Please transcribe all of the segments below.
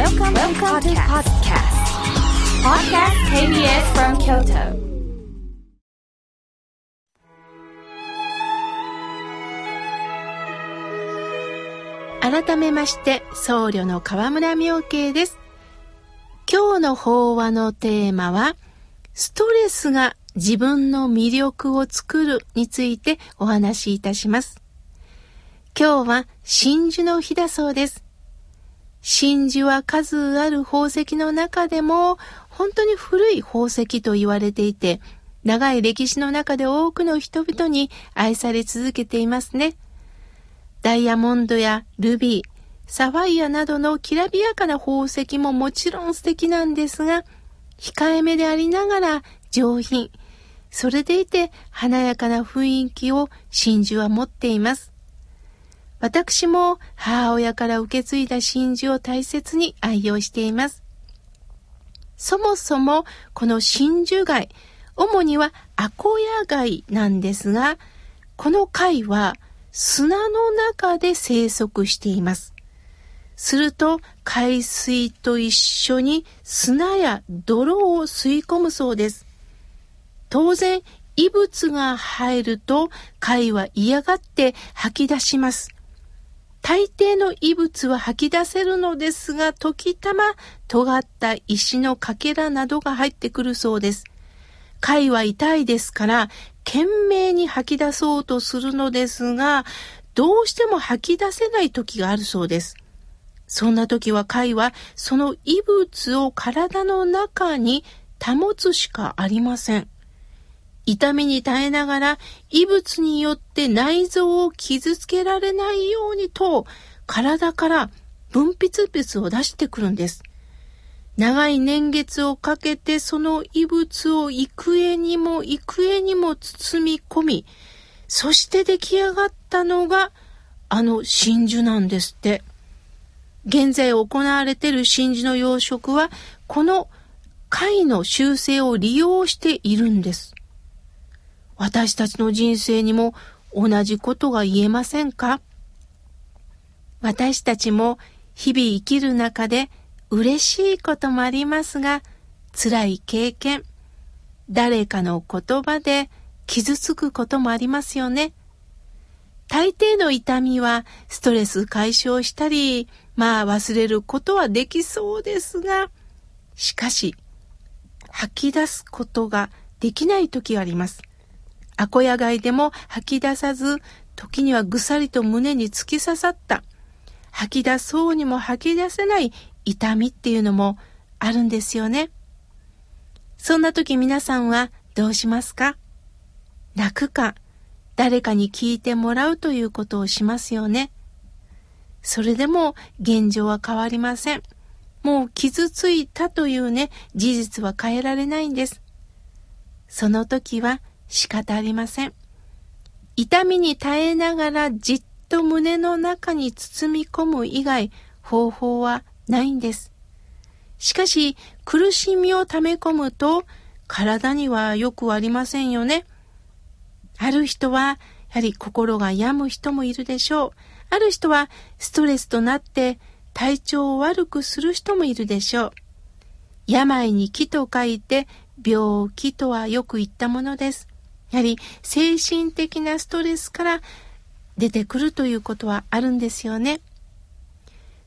Welcome, Welcome to podcast. Podcast KBS from Kyoto. 改めまして僧侶の河村明慶です今日の法話のテーマはストレスが自分の魅力を作るについてお話しいたします今日は真珠の日だそうです真珠は数ある宝石の中でも本当に古い宝石と言われていて長い歴史の中で多くの人々に愛され続けていますね。ダイヤモンドやルビー、サファイアなどのきらびやかな宝石ももちろん素敵なんですが、控えめでありながら上品、それでいて華やかな雰囲気を真珠は持っています。私も母親から受け継いだ真珠を大切に愛用しています。そもそもこの真珠貝、主にはアコヤ貝なんですが、この貝は砂の中で生息しています。すると海水と一緒に砂や泥を吸い込むそうです。当然異物が入ると貝は嫌がって吐き出します。大抵の異物は吐き出せるのですが、時たま尖った石のかけらなどが入ってくるそうです。貝は痛いですから、懸命に吐き出そうとするのですが、どうしても吐き出せない時があるそうです。そんな時は貝はその異物を体の中に保つしかありません。痛みに耐えながら異物によって内臓を傷つけられないようにと体から分泌物を出してくるんです。長い年月をかけてその異物を幾重にも幾重にも包み込み、そして出来上がったのがあの真珠なんですって。現在行われている真珠の養殖はこの貝の習性を利用しているんです。私たちの人生にも同じことが言えませんか？私たちも日々生きる中で嬉しいこともありますが、辛い経験、誰かの言葉で傷つくこともありますよね。大抵の痛みはストレス解消したり、まあ忘れることはできそうですが、しかし、吐き出すことができない時があります。アコヤ貝でも吐き出さず、時にはぐさりと胸に突き刺さった。吐き出そうにも吐き出せない痛みっていうのもあるんですよね。そんな時皆さんはどうしますか？泣くか、誰かに聞いてもらうということをしますよね。それでも現状は変わりません。もう傷ついたというね、事実は変えられないんです。その時は仕方ありません。痛みに耐えながらじっと胸の中に包み込む以外方法はないんです。しかし、苦しみを溜め込むと、体にはよくありませんよね。ある人は、やはり心が病む人もいるでしょう。ある人は、ストレスとなって体調を悪くする人もいるでしょう。病に気と書いて、病気とはよく言ったものです。やはり精神的なストレスから出てくるということはあるんですよね。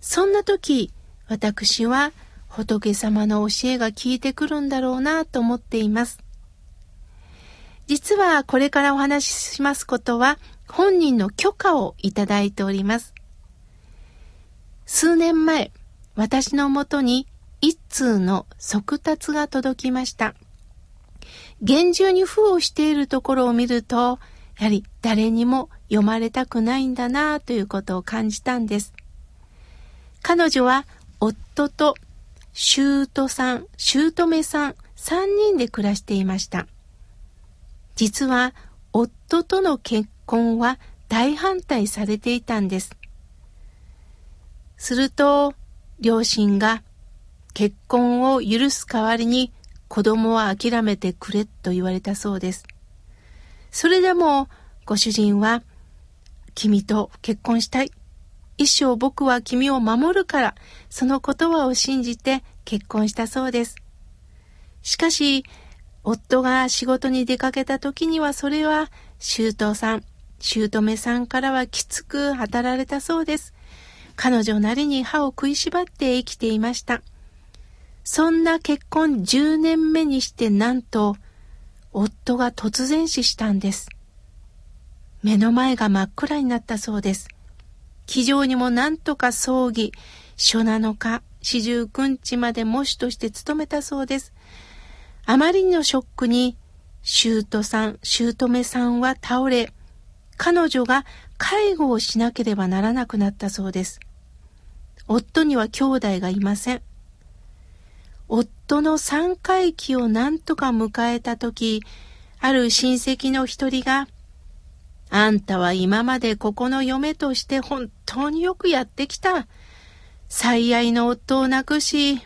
そんな時、私は仏様の教えが聞いてくるんだろうなと思っています。実はこれからお話ししますことは本人の許可をいただいております。数年前、私のもとに一通の速達が届きました。厳重に封をしているところを見ると、やはり誰にも読まれたくないんだなということを感じたんです。彼女は夫と姑さん、姑さん3人で暮らしていました。実は夫との結婚は大反対されていたんです。すると両親が結婚を許す代わりに子供は諦めてくれと言われたそうです。それでもご主人は君と結婚したい。一生僕は君を守るから、その言葉を信じて結婚したそうです。しかし、夫が仕事に出かけた時にはそれは、姑さん、姑さんからはきつく当たられたそうです。彼女なりに歯を食いしばって生きていました。そんな結婚10年目にしてなんと、夫が突然死したんです。目の前が真っ暗になったそうです。気丈にも何とか葬儀、書7日、四十九日まで模試として務めたそうです。あまりのショックに、姑さん、姑さんは倒れ、彼女が介護をしなければならなくなったそうです。夫には兄弟がいません。夫の三回忌を何とか迎えた時、ある親戚の一人が、あんたは今までここの嫁として本当によくやってきた。最愛の夫を亡くし、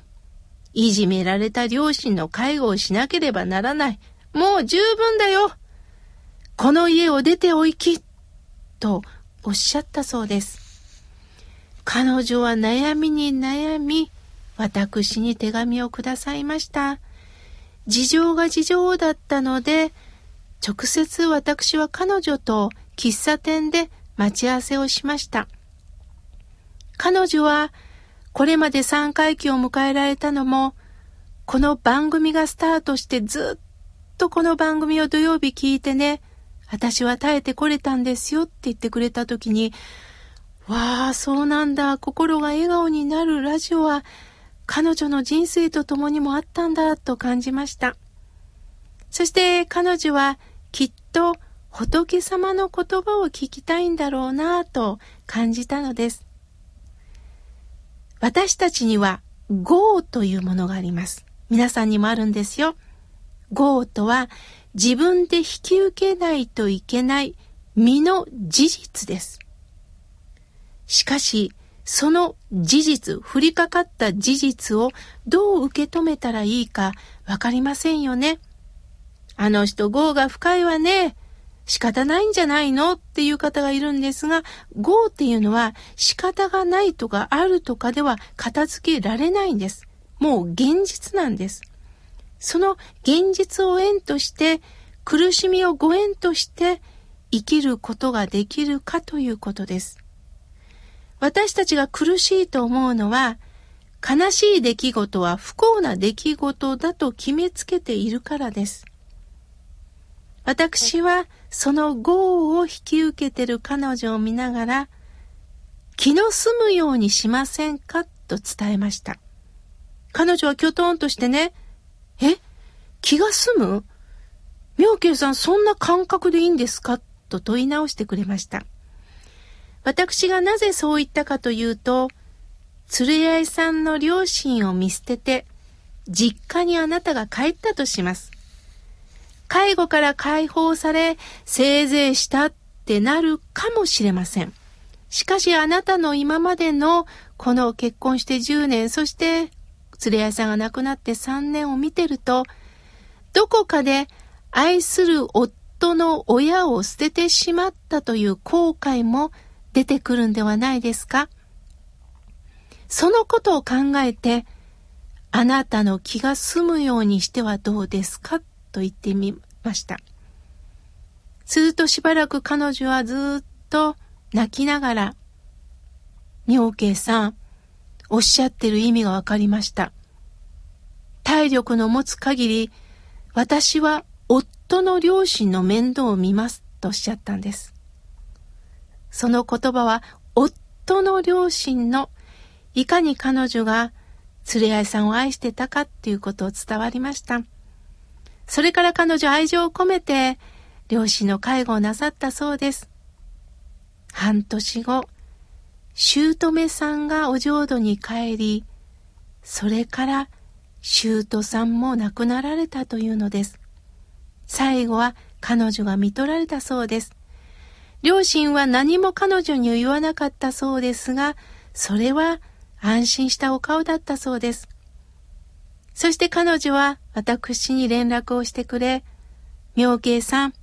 いじめられた両親の介護をしなければならない。もう十分だよ。この家を出ておいき。とおっしゃったそうです。彼女は悩みに悩み、私に手紙をくださいました。事情が事情だったので、直接私は彼女と喫茶店で待ち合わせをしました。彼女はこれまで3回忌を迎えられたのも、この番組がスタートしてずっとこの番組を土曜日聞いてね、私は耐えてこれたんですよって言ってくれた時に、わあ、そうなんだ、心が笑顔になるラジオは彼女の人生と共にもあったんだと感じました。そして彼女はきっと仏様の言葉を聞きたいんだろうなと感じたのです。私たちには業というものがあります。皆さんにもあるんですよ。業とは自分で引き受けないといけない身の事実です。しかし、その事実、降りかかった事実をどう受け止めたらいいかわかりませんよね。あの人、業が深いわね。仕方ないんじゃないのっていう方がいるんですが、業っていうのは仕方がないとかあるとかでは片付けられないんです。もう現実なんです。その現実を縁として、苦しみをご縁として生きることができるかということです。私たちが苦しいと思うのは、悲しい出来事は不幸な出来事だと決めつけているからです。私はその業を引き受けてる彼女を見ながら、気の済むようにしませんかと伝えました。彼女はきょとんとしてね、え気が済む？妙慶さんそんな感覚でいいんですか？と問い直してくれました。私がなぜそう言ったかというと、鶴屋さんの両親を見捨てて、実家にあなたが帰ったとします。介護から解放され、せいぜいしたってなるかもしれません。しかしあなたの今までのこの結婚して10年、そして連れ合いさんが亡くなって3年を見てると、どこかで愛する夫の親を捨ててしまったという後悔も出てくるんではないですか？そのことを考えて、あなたの気が済むようにしてはどうですか？と言ってみました。するとしばらく彼女はずっと泣きながら、妙慶さん、おっしゃってる意味がわかりました。体力の持つ限り、私は夫の両親の面倒を見ますとおっしゃったんです。その言葉は夫の両親のいかに彼女が連れ合いさんを愛してたかっていうことを伝わりました。それから彼女愛情を込めて、両親の介護をなさったそうです。半年後、姑さんがお浄土に帰り、それから姑さんも亡くなられたというのです。最後は彼女が見取られたそうです。両親は何も彼女に言わなかったそうですが、それは安心したお顔だったそうです。そして彼女は私に連絡をしてくれ、妙慶さん、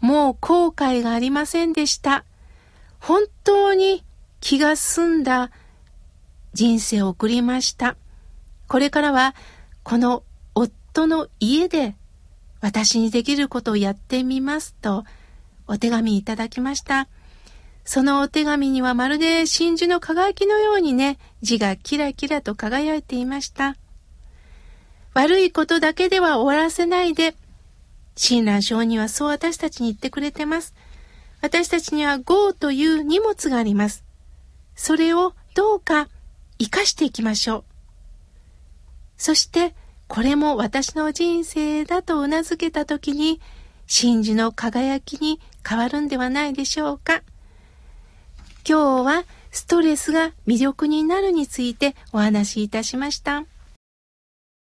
もう後悔がありませんでした。本当に気が済んだ人生を送りました。これからはこの夫の家で私にできることをやってみますとお手紙いただきました。そのお手紙にはまるで真珠の輝きのようにね、字がキラキラと輝いていました。悪いことだけでは終わらせないで、親鸞上人はそう私たちに言ってくれてます。私たちには GO という荷物があります。それをどうか活かしていきましょう。そして、これも私の人生だと頷けた時に、真珠の輝きに変わるんではないでしょうか。今日はストレスが魅力になるについてお話しいたしました。